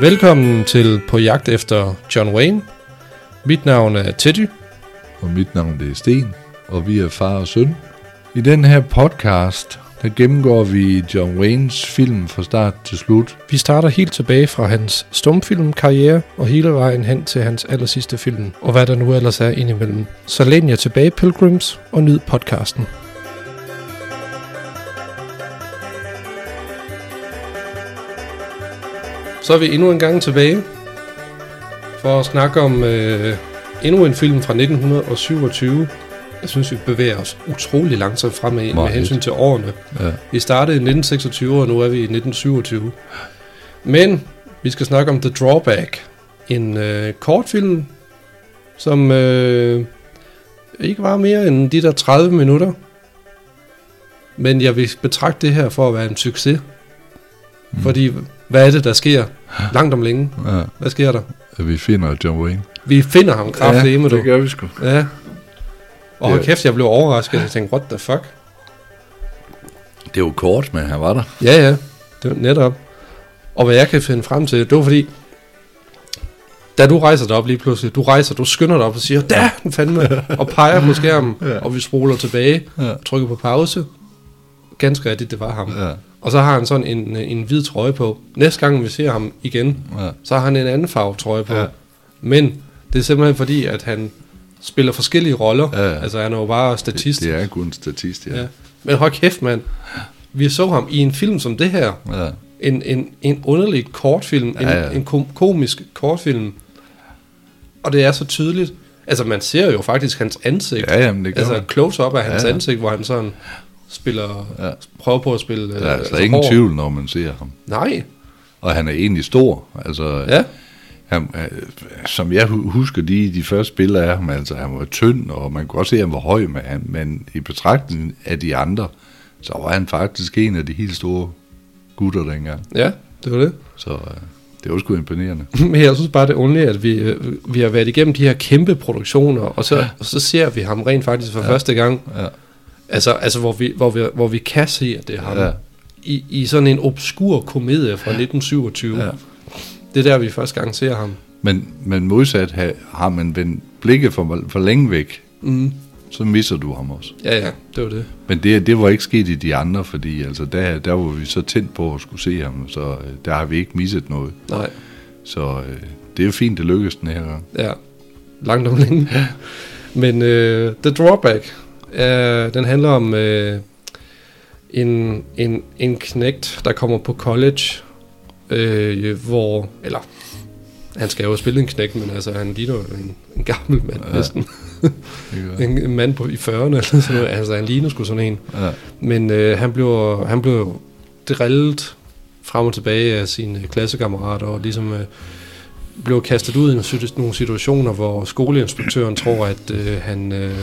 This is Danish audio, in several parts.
Velkommen til På jagt efter John Wayne. Mit navn er Teddy. Og mit navn det er Sten, og vi er far og søn. I den her podcast, der gennemgår vi John Waynes film fra start til slut. Vi starter helt tilbage fra hans stumfilmkarriere og hele vejen hen til hans aller sidste film, og hvad der nu ellers er indimellem. Så læn jer tilbage, Pilgrims, og nyd podcasten. Så er vi endnu en gang tilbage for at snakke om øh, endnu en film fra 1927. Jeg synes, vi bevæger os utrolig langsomt fremad med Meget hensyn lidt. til årene. Ja. Vi startede i 1926, og nu er vi i 1927. Men vi skal snakke om The Drawback. En øh, kortfilm, som øh, ikke var mere end de der 30 minutter. Men jeg vil betragte det her for at være en succes. Mm. Fordi, hvad er det, der sker langt om længe? Ja, Hvad sker der? at vi finder John Wayne. Vi finder ham kraftigt ja, det gør vi sgu. Ja. Og hold Ja. kæft, jeg blev overrasket. Jeg tænkte, what the fuck? Det er jo kort, men han var der. Ja, ja. Det var netop. Og hvad jeg kan finde frem til, det var fordi, da du rejser dig op lige pludselig, du rejser, du skynder dig op og siger, der er den fandme, og peger på skærmen, Ja. og vi spoler tilbage, Ja. trykker på pause. Ganske rigtigt, det var ham. Ja, Og så har han sådan en, en hvid trøje på. Næste gang vi ser ham igen, ja, så har han en anden farve trøje på. Ja. Men det er simpelthen fordi, at han spiller forskellige roller. Ja, ja. Altså han er jo bare det, statist. det er kun statist, ja. Ja. Men hold kæft, mand. Vi så ham i en film som det her. ja. En, en, en underlig kortfilm. Ja, ja. En, en kom, komisk kortfilm. Og det er så tydeligt. Altså, man ser jo faktisk hans ansigt. Ja, jamen, det gør altså, man. close-up af hans Ja, ja. ansigt, hvor han sådan spiller, Ja. prøver på at spille... Der er øh, altså ingen hård. tvivl, når man ser ham. Nej, Og han er egentlig stor. Altså, ja. han, øh, som jeg hu- husker de, de første billeder af ham, altså han var tynd, og man kunne også se, at han var høj, men, han- men i betragtning af de andre, så var han faktisk en af de helt store gutter dengang. Ja, det var det. Så øh, det var sgu imponerende. Men jeg synes bare, det er underligt, at vi, øh, vi har været igennem de her kæmpe produktioner, og så, og så ser vi ham rent faktisk for ja. første gang. Ja, Altså, altså hvor, vi, hvor, vi, hvor vi kan se, at det er ham. Ja. I, I sådan en obskur komedie fra 1927. Ja. Det er der, vi første gang ser ham. men, men modsat ha, har man vendt blikket for, for længe væk, Mm. så misser du ham også. Ja, ja, det var det. Men det, det var ikke sket i de andre, fordi altså, der, der var vi så tændt på at skulle se ham, så øh, der har vi ikke misset noget. Nej, Så øh, det er jo fint, det lykkedes den her gang. ja. Langt om længe. Men uh, The Drawback, uh, den handler om uh, en, en, en knægt, der kommer på college, uh, hvor, eller han skal jo spille en knægt, men altså han ligner jo en, en gammel mand ja. Næsten. En, en mand på, i 40'erne eller sådan noget. Altså han ligner sgu sådan en. Ja, Men øh, han, blev, han blev drillet frem og tilbage af sine klassekammerater, og ligesom øh, blev kastet ud i nogle situationer, hvor skoleinspektøren tror, at øh, han øh,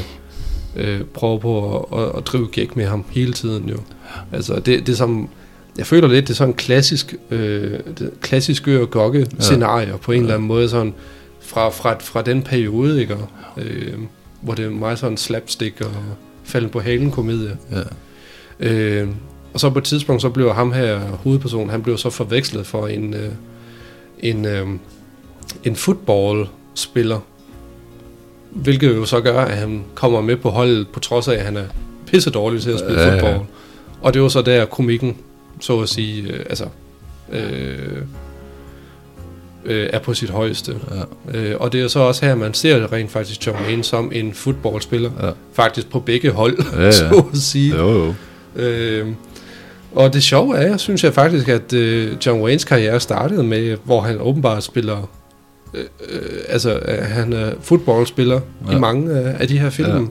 øh, prøver på at, at, at drive gæk med ham hele tiden jo. Altså det, det er som, jeg føler lidt, det er sådan en klassisk, øh, klassisk ør gokke scenarie på en Ja. eller anden måde, sådan fra, fra, fra den periode, ikke? Og, øh, hvor det er meget sådan slapstick og falden på halen komedie. ja, Øh, og så på et tidspunkt, så blev ham her hovedpersonen, han blev så forvekslet for en, øh, en, øh, en footballspiller. Hvilket jo så gør, at han kommer med på holdet, på trods af, at han er pisse dårlig til at spille Ja, ja, ja. fodbold. Og det var så der komikken, så at sige, øh, altså, øh, øh, er på sit højeste. ja, Øh, og det er så også her, man ser rent faktisk John Wayne som en fodboldspiller. ja. Faktisk på begge hold, Ja, ja. så at sige. Jo, jo. Øh, og det sjove er, synes jeg faktisk, at øh, John Waynes karriere startede med, hvor han åbenbart spiller, øh, øh, altså øh, han er fodboldspiller ja. I mange af, af de her film. Ja.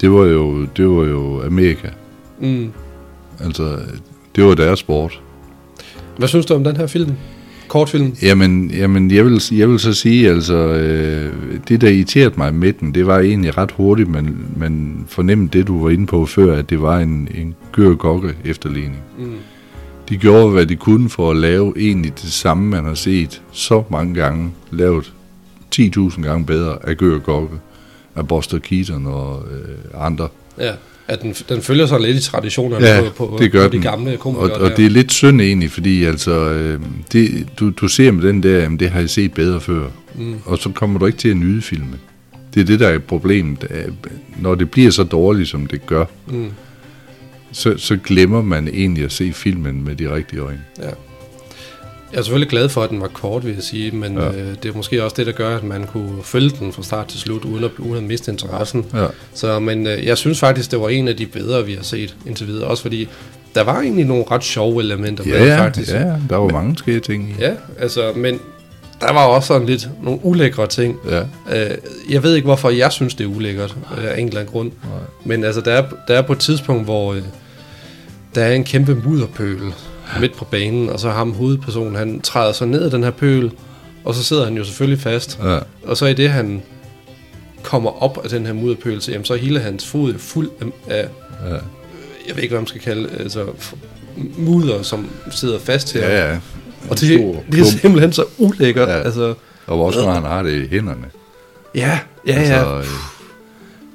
Det var jo, det var jo Amerika. Mm. Altså, det var deres sport. Hvad synes du om den her film? Kortfilm? Jamen, jamen jeg, vil, jeg vil så sige, altså, øh, det der irriterede mig med den, det var egentlig ret hurtigt, men man fornemmede det, du var inde på før, at det var en, en gør efterligning. Mm. De gjorde, hvad de kunne for at lave egentlig det samme, man har set så mange gange, lavet 10.000 gange bedre af gør gokke, af Buster Keaton og øh, andre. Ja. at den, den følger så lidt i traditionerne Ja, på, på, det gør på de gamle Og, komikere. og der. det er lidt synd egentlig, fordi altså, øh, det, du, du ser med den der, jamen, det har jeg set bedre før. Mm. Og så kommer du ikke til at nyde filmen. Det er det, der er problemet. Når det bliver så dårligt, som det gør, Mm. Så, så glemmer man egentlig at se filmen med de rigtige øjne. Ja. Jeg er selvfølgelig glad for, at den var kort, vil jeg sige, men Ja. øh, det er måske også det, der gør, at man kunne følge den fra start til slut, uden at, uden at miste interessen. Ja. Så, men øh, jeg synes faktisk, det var en af de bedre, vi har set indtil videre. Også fordi, der var egentlig nogle ret sjove elementer med, Ja, ja, faktisk. ja, der var mange skære ting i. ja, altså, men der var også sådan lidt nogle ulækre ting. Ja. Øh, jeg ved ikke, hvorfor jeg synes, det er ulækkert, øh, af en eller anden grund. Nej. Men altså, der er, der er på et tidspunkt, hvor øh, der er en kæmpe mudderpøl midt på banen, og så har ham hovedpersonen, han træder så ned af den her pøl, og så sidder han jo selvfølgelig fast. Ja. Og så i det, han kommer op af den her mudderpøl, så, jamen, så er hele hans fod fuld af, Ja. jeg ved ikke, hvad man skal kalde, altså mudder, som sidder fast til ham. Ja, ja. Og det, stor det er simpelthen så ulækkert. Ja. Altså, Og også når han har det i hænderne. ja, ja, Altså, ja. øh,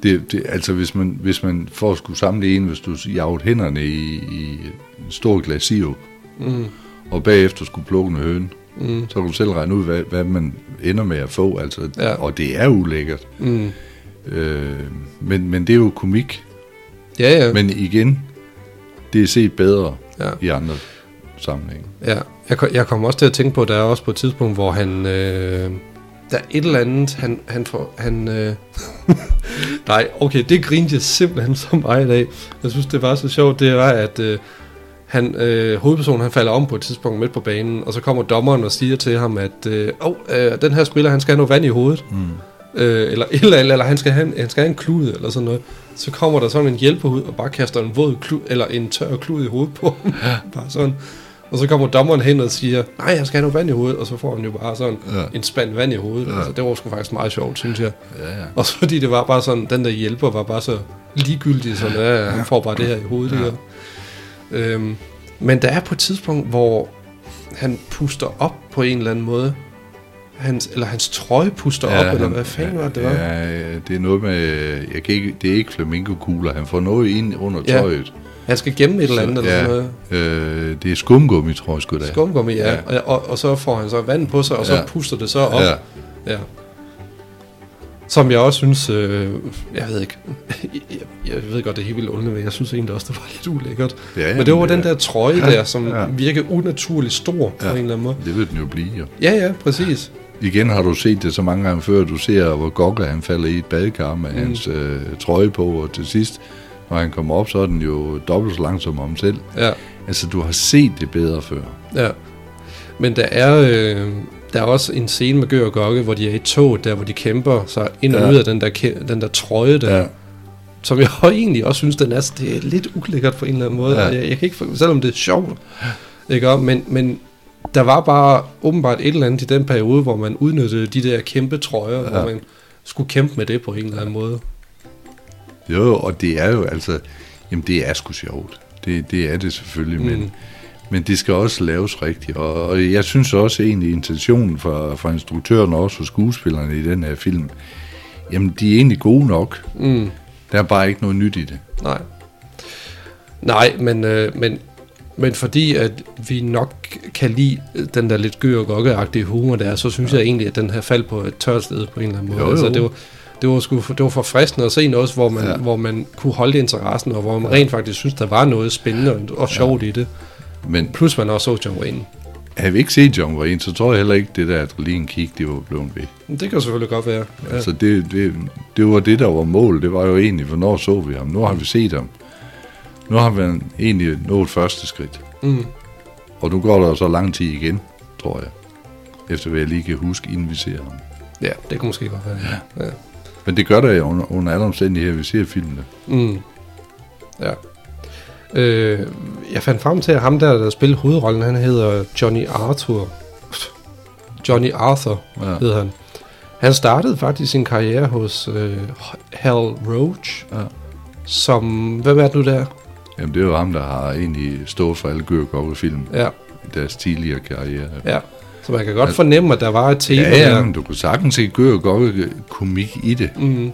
det, det, altså hvis man, hvis man for at skulle sammenligne, hvis du jagede hænderne i, i en stor glas sirup, Mm, og bagefter skulle plukke en høne, mm, så kan du selv regne ud, hvad, hvad man ender med at få. Altså, Ja. Og det er ulækkert. mm. Øh, men, men det er jo komik. Ja, ja. Men igen, det er set bedre ja. i andre sammenhænge. Ja, jeg, jeg kommer også til at tænke på, at der er også på et tidspunkt, hvor han... Øh, der er et eller andet, han... han, får, han øh, nej, okay, det grinte jeg simpelthen så meget i dag. Jeg synes, det var så sjovt, det var, at øh, han, øh, hovedpersonen han falder om på et tidspunkt midt på banen, og så kommer dommeren og siger til ham, at øh, oh, øh, den her spiller, han skal have noget vand i hovedet. Mm. Øh, eller, eller, eller, eller han, skal have han skal have en klud, eller sådan noget. Så kommer der sådan en hjælper ud og bare kaster en våd klud, eller en tør klud i hovedet på ham. bare sådan. Og så kommer dommeren hen og siger, nej, jeg skal have noget vand i hovedet, og så får han jo bare sådan Ja. en spand vand i hovedet. Ja. Altså, det var sgu faktisk meget sjovt, synes jeg. Ja, ja. Også fordi det var bare sådan, den der hjælper var bare så ligegyldig, sådan, ja, ja, han får bare det her i hovedet. Ja. Ja. Øhm, men der er på et tidspunkt, hvor han puster op på en eller anden måde. Hans, eller hans trøje puster ja, op, eller han- hvad fanden var det, var? Ja, det er noget med, jeg kan ikke, det er ikke flamingokugler, han får noget ind under Ja. Han skal gemme et eller andet, Så, eller ja. sådan noget. Øh, det er skumgummi, tror jeg sgu da. Skumgummi, ja. Ja. ja. Og, og, og så får han så vand på sig, og så Ja. ja. puster det så op. Ja. Ja. Som jeg også synes, øh, jeg ved ikke, jeg, jeg ved godt, det er helt vildt underligt, men jeg synes egentlig også, det var lidt ulækkert. Ja, men det var men den er- der trøje Ja, der, som ja. virker unaturligt stor ja. på Ja. en eller anden måde. Det vil den jo blive, jo. Ja, ja, præcis. Igen har du set det så mange gange før, du ser, hvor Gogga han falder i et badekar med. Mm. hans øh, trøje på, og til sidst, når han kommer op, så er den jo dobbelt så langsom om selv. Ja, Altså, du har set det bedre før. ja. Men der er, øh, der er også en scene med Gør og Gokke, hvor de er i tog, der hvor de kæmper sig ind og Ja. ud af den der, den der trøje der. Ja. Som jeg egentlig også synes, den er, det er lidt ulækkert på en eller anden måde. Ja. Jeg, jeg kan ikke, selvom det er sjovt, ikke? Men, men der var bare åbenbart et eller andet i den periode, hvor man udnyttede de der kæmpe trøjer. Ja. hvor man skulle kæmpe med det på en eller anden måde. Jo, og det er jo altså, jamen det er sgu sjovt. Det, det er det selvfølgelig, mm. men, men det skal også laves rigtigt. Og, og jeg synes også egentlig, intentionen for, for instruktøren og også for skuespillerne i den her film, jamen de er egentlig gode nok. Mm. Der er bare ikke noget nyt i det. Nej. Nej, men, øh, men, men fordi at vi nok kan lide den der lidt gør og humor der, så synes ja. jeg egentlig, at den her faldt på et tørt sted på en eller anden måde. Jo, jo. Altså, det var, det var, sgu, det var forfriskende at se noget, hvor man, Ja. ja. hvor man kunne holde interessen, og hvor man rent faktisk synes, der var noget spændende og, og sjovt ja. i det. Men Plus man også så John Wayne. havde vi ikke set John Wayne, så tror jeg heller ikke, det der adrenalin kick, det var blevet ved. Det kan selvfølgelig godt være. Ja. Ja. Altså det, det, det var det, der var mål. Det var jo egentlig, hvornår så vi ham? Nu har vi set ham. Nu har vi egentlig nået første skridt. Mm. Og nu går der så lang tid igen, tror jeg. Efter hvad jeg lige kan huske, inden vi ser ham. ja, det kan måske godt være. Ja. Ja. Men det gør der jo under, under alle omstændigheder, vi ser filmene. Mm. Ja. Øh, jeg fandt frem til, at ham der, der spiller hovedrollen, han hedder Johnny Arthur. Johnny Arthur Ja. hedder han. Han startede faktisk sin karriere hos øh, Hal Roach, Ja. som... Hvem er det nu der? Jamen, det er jo ham, der har egentlig stået for alle Gør film Ja, i deres tidligere karriere. ja. Så man kan godt fornemme, at der var et tema Ja, ja, men du kunne sagtens se Gør komik i det. Mm.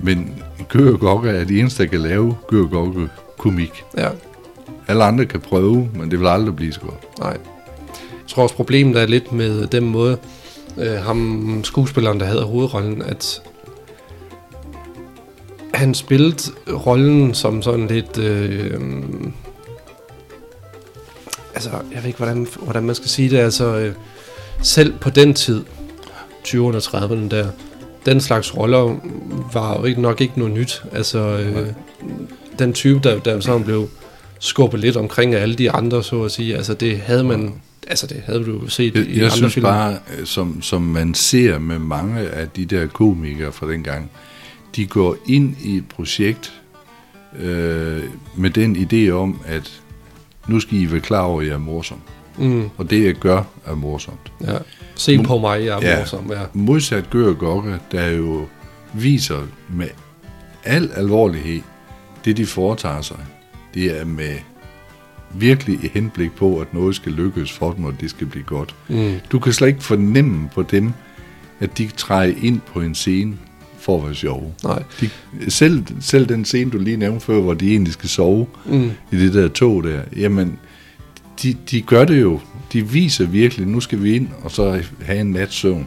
Men Gør Gokke er de eneste, der kan lave Gør Gokke komik. Ja, Alle andre kan prøve, men det vil aldrig blive så godt. nej. Jeg tror også, problemet er lidt med den måde, øh, ham skuespilleren, der havde hovedrollen, at han spillede rollen som sådan lidt... Øh, altså, jeg ved ikke, hvordan, hvordan man skal sige det. Altså, øh, selv på den tid, 20'erne og 30'erne der, den slags roller var jo ikke, nok ikke noget nyt. Altså, øh, den type, der, der sådan blev skubbet lidt omkring af alle de andre, så at sige. Altså, det havde man... Altså, det havde du jo set Jeg, i jeg andre synes film. bare, øh, som, som man ser med mange af de der komikere fra dengang, de går ind i et projekt øh, med den idé om, at nu skal I være klar over, at jeg er morsom. Mm, Og det, jeg gør, er morsomt. ja. Se på mig, jeg er Ja. morsom. Ja. Modsat Gør Gokke, der jo viser med al alvorlighed, det de foretager sig, det er med virkelig et henblik på, at noget skal lykkes for dem, og det skal blive godt. Mm, Du kan slet ikke fornemme på dem, at de træder ind på en scene for at være sjove. nej. De, selv, selv den scene, du lige nævnte før, hvor de egentlig skal sove Mm, i det der tog der, jamen, de, de gør det jo. De viser virkelig, nu skal vi ind og så have en nat søvn.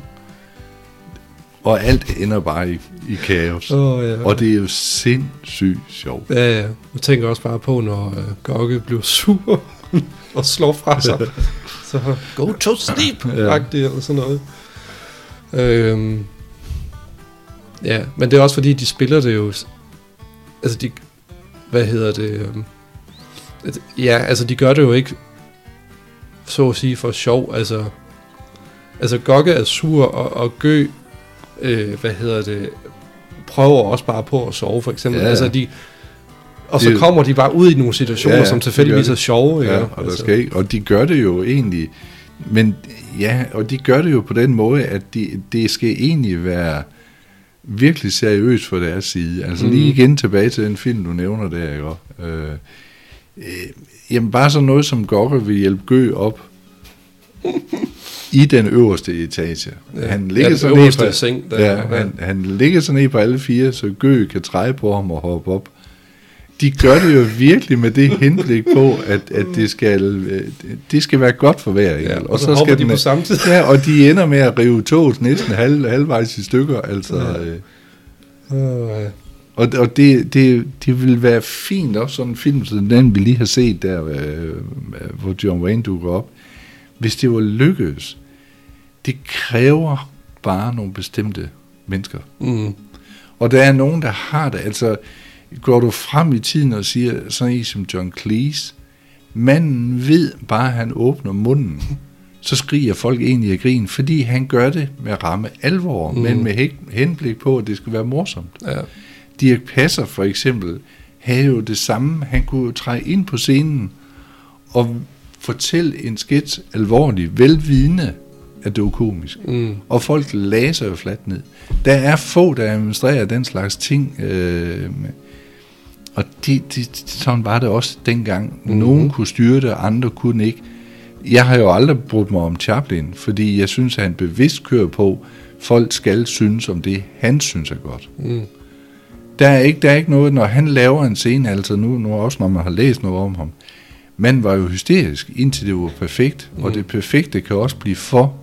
Og alt ender bare i, i kaos. oh, ja. Og det er jo sindssygt sjovt. Ja, ja. Jeg tænker også bare på, når øh, Gokke bliver sur og slår fra sig. så go to sleep, Ja. ja. eller sådan noget. Øhm, ja, men det er også fordi, de spiller det jo... Altså, de... Hvad hedder det? øhm, at- Ja, altså, de gør det jo ikke, så at sige, for sjov. Altså, altså Gokke er sur, og, og Gø, øh, hvad hedder det, prøver også bare på at sove, for eksempel. Ja, Ja, ja. Altså, de, og så Det- kommer de bare ud i nogle situationer, Ja, ja, ja, som tilfældigvis er sjove. Ja, ikke? og, der skal ikke, og de gør det jo egentlig, men ja, og de gør det jo på den måde, at de, det skal egentlig være virkelig seriøst fra deres side. Altså mm. lige Mhm. igen tilbage til den film, du nævner der, ikke? Øh, øh, jamen bare sådan noget som Gokke vil hjælpe Gø op i den øverste etage. Ja. Han Ja, ligger den sådan ned på, seng, der- ja, ja. han, han ligger sådan ned på alle fire, så Gø kan træde på ham og hoppe op de gør det jo virkelig med det henblik på, at, at det, skal, øh, det skal være godt for hver enkelt. Ja, og så hopper de på samme tid. Ja, og de ender med at rive toget næsten halv, halvvejs i stykker. Altså, Ja. øh, Øh, og og det, det, det vil være fint også sådan en film, som den vi lige har set der, øh, hvor John Wayne dukker op. Hvis det var lykkedes, det kræver bare nogle bestemte mennesker. mm, Og der er nogen, der har det. Altså, går du frem i tiden og siger sådan en som John Cleese, manden ved bare, at han åbner munden, så skriger folk egentlig af grin, fordi han gør det med ramme alvor, mm. Men med henblik på, at det skal være morsomt. ja. Dirk Passer for eksempel havde jo det samme. Han kunne jo træde ind på scenen og fortælle en sketch alvorligt, velvidende, at det var komisk. Mm, Og folk lagde sig jo fladt ned. Der er få, der administrerer den slags ting. Øh, og de, de, sådan var det også dengang. Mm-hmm. Nogen kunne styre det, andre kunne ikke. Jeg har jo aldrig brugt mig om Chaplin, fordi jeg synes, at han bevidst kører på, folk skal synes om det, han synes er godt. mm, Der er ikke, der er ikke noget, når han laver en scene, altså nu, nu også når man har læst noget om ham. Man var jo hysterisk, indtil det var perfekt, mm. og det perfekte kan også blive for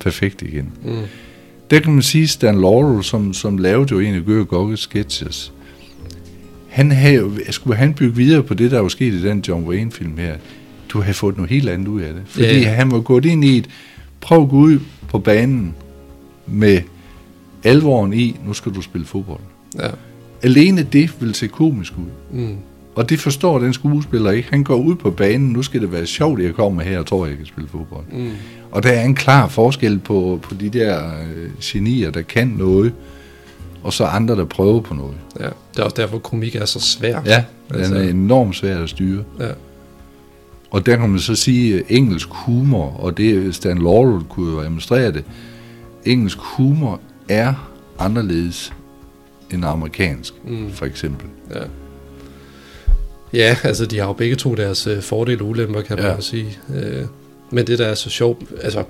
perfekt igen. mm, Der kan man sige, Stan Laurel, som, som lavede jo en af Gør Gokkes sketches, han havde, skulle han bygge videre på det, der var sket i den John Wayne-film her, du havde fået noget helt andet ud af det. Fordi Ja, ja. han var gået ind i et, prøv at gå ud på banen med alvoren i, nu skal du spille fodbold. ja. Alene det vil se komisk ud. Mm, Og det forstår den skuespiller ikke. Han går ud på banen, nu skal det være sjovt, at jeg kommer her og tror, at jeg kan spille fodbold. mm, Og der er en klar forskel på, på de der øh, genier, der kan noget, og så andre, der prøver på noget. ja. Det er også derfor, komik er så svær. Ja, den Altså- er enormt svær at styre. ja. Og der kan man så sige, at engelsk humor, og det Stan Laurel kunne jo administrere det, engelsk humor er anderledes end amerikansk, Mm. for eksempel. Ja. Ja, altså de har jo begge to deres øh, fordele og ulemper, kan man Ja. jo sige. Øh, men det, der er så sjovt, altså,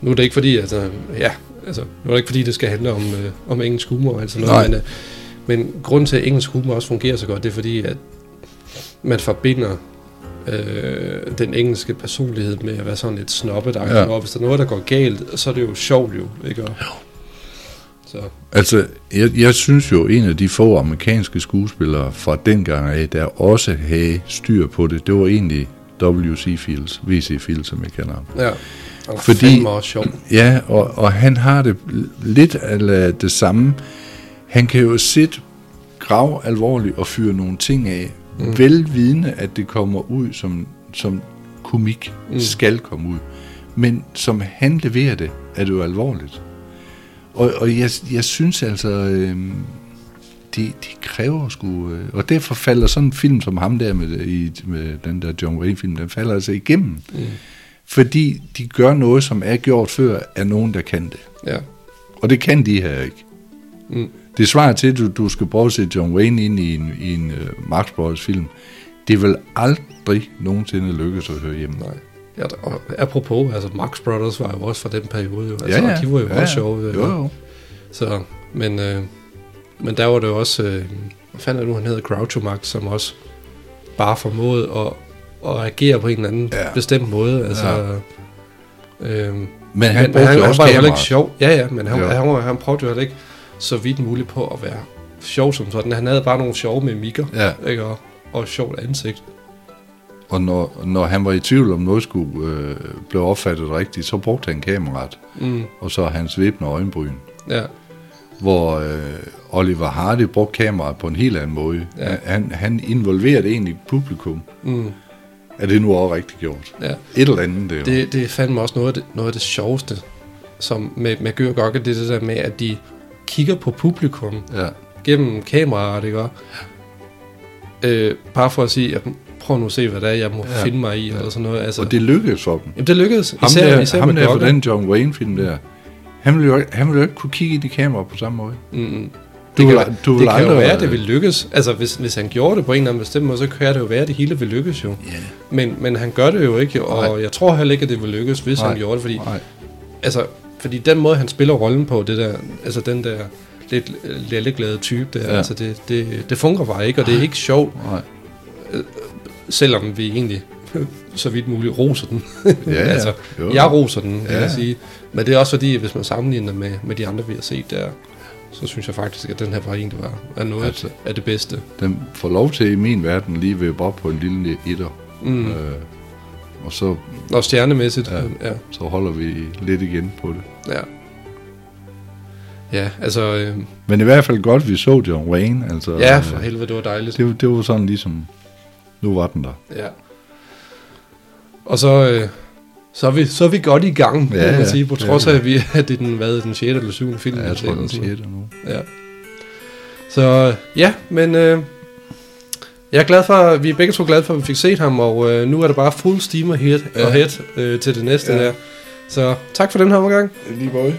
nu er det ikke fordi, altså, ja, altså, nu er det ikke fordi, det skal handle om, øh, om engelsk humor, altså noget, Nej. men, øh, Men grund til, at engelsk humor også fungerer så godt, det er fordi, at man forbinder øh, den engelske personlighed med at være sådan lidt snobbet. Ja. Og hvis der er noget, der går galt, så er det jo sjovt jo, ikke? Og, så, Altså, jeg, jeg synes jo, en af de få amerikanske skuespillere fra dengang af, der også havde styr på det, det var egentlig W.C. Fields, V.C. Fields, som jeg kalder ham. ja. Og Fordi- også sjov. Ja, og, og han har det lidt af det samme. Han kan jo sidde grav alvorligt og fyre nogle ting af, mm. velvidende, at det kommer ud som, som komik. Mm. skal komme ud. Men som han leverer det, er det jo alvorligt. Og, og jeg, jeg synes altså, øh, det, det kræver sgu... Øh, og derfor falder sådan en film som ham der med, i, med den der John Wayne-film, den falder altså igennem. Mm. Fordi de gør noget, som er gjort før af nogen, der kan det. Ja. Og det kan de her ikke. Mm. Det svarer til, at du, du skal prøve at se John Wayne ind i en, i en uh, Max Brothers film. Det vil aldrig nogensinde lykkes at høre hjemme. Nej. Ja, og apropos, altså Max Brothers var jo også fra den periode, jo. Altså, Ja, ja. de var jo Ja, også sjove. Jo, jo. Så, men, øh, men der var det jo også, øh, hvad fanden er det nu, han hedder, Groucho Marx, som også bare formåede at, at agere på en eller anden Ja. bestemt måde. Altså, ja. øh, Men han brugte han, han også var jo ikke sjov. Ja, ja, men han, Jo. han, han, han prøvede jo heller ikke så vidt muligt på at være sjov som sådan. Han havde bare nogle sjove mimikker, Ja, ikke? Og, og sjovt ansigt. og når, når han var i tvivl om noget skulle øh, blive opfattet rigtigt, så brugte han kameraet, Mm, og så hans væbne øjenbryn. ja, Hvor øh, Oliver Hardy brugte kameraet på en helt anden måde. Ja. Han, han involverede egentlig publikum. mm, Er det nu også rigtigt gjort? ja. Et eller andet, det. Det, det er fandme også noget af det, noget af det sjoveste som med, med Gør Gokke, det er det der med, at de kigger på publikum Ja. gennem kameraet, ikke? Øh, bare for at sige, at prøv nu at se, hvad det er, jeg må Ja. finde mig i, Ja. eller sådan noget. Altså, Og det lykkedes for dem. jamen, det lykkedes. Ham Især, der, især ham der for den John Wayne-film der, han ville, jo, ikke- han ville jo ikke kunne kigge ind i kameraet på samme måde. Mm, Du det vil- kan, du vil det kan jo være, at det vil lykkes. Altså, hvis, hvis han gjorde det på en eller anden bestemt måde, så kan det jo være, at det hele vil lykkes jo. Ja. Men, men han gør det jo ikke, og Nej. jeg tror heller ikke, at det vil lykkes, hvis Nej. han gjorde det, fordi Nej. altså, fordi den måde, han spiller rollen på, det der, altså den der lidt lalleglade type der, Ja. ja. altså det, det, det fungerer bare ikke, og det er ikke sjovt, Nej. selvom vi egentlig så vidt muligt roser den. Ja, altså, Jo. jeg roser den, kan Ja. jeg sige. Men det er også fordi, hvis man sammenligner med, med de andre, vi har set der, så synes jeg faktisk, at den her var egentlig var, er noget Altså. af det bedste. Den får lov til i min verden lige ved op på en lille etter. Mm. Øh, og så, Og stjernemæssigt, Ja. ja. ja. så holder vi lidt igen på det. Ja, ja altså, øh, Men i hvert fald godt, vi så John Wayne. Altså, ja, for øh, helvede, det var dejligt. det, det var sådan ligesom, nu var den der. Ja. Og så, øh, så, er vi, så er vi godt i gang, Ja, ja, man ja. sige, på Ja, trods ja. af, at, vi, at det er den, hvad, den 6. eller 7. film. Ja, jeg tror, den eller sådan noget. siger det nu. Ja. Så ja, men øh, jeg er glad for, vi er begge to glade for, at vi fik set ham, og øh, nu er det bare fuld steam ahead, Ja. ja. øh, til det næste Ja. ja. der. Så tak for den her omgang. Lige bøj.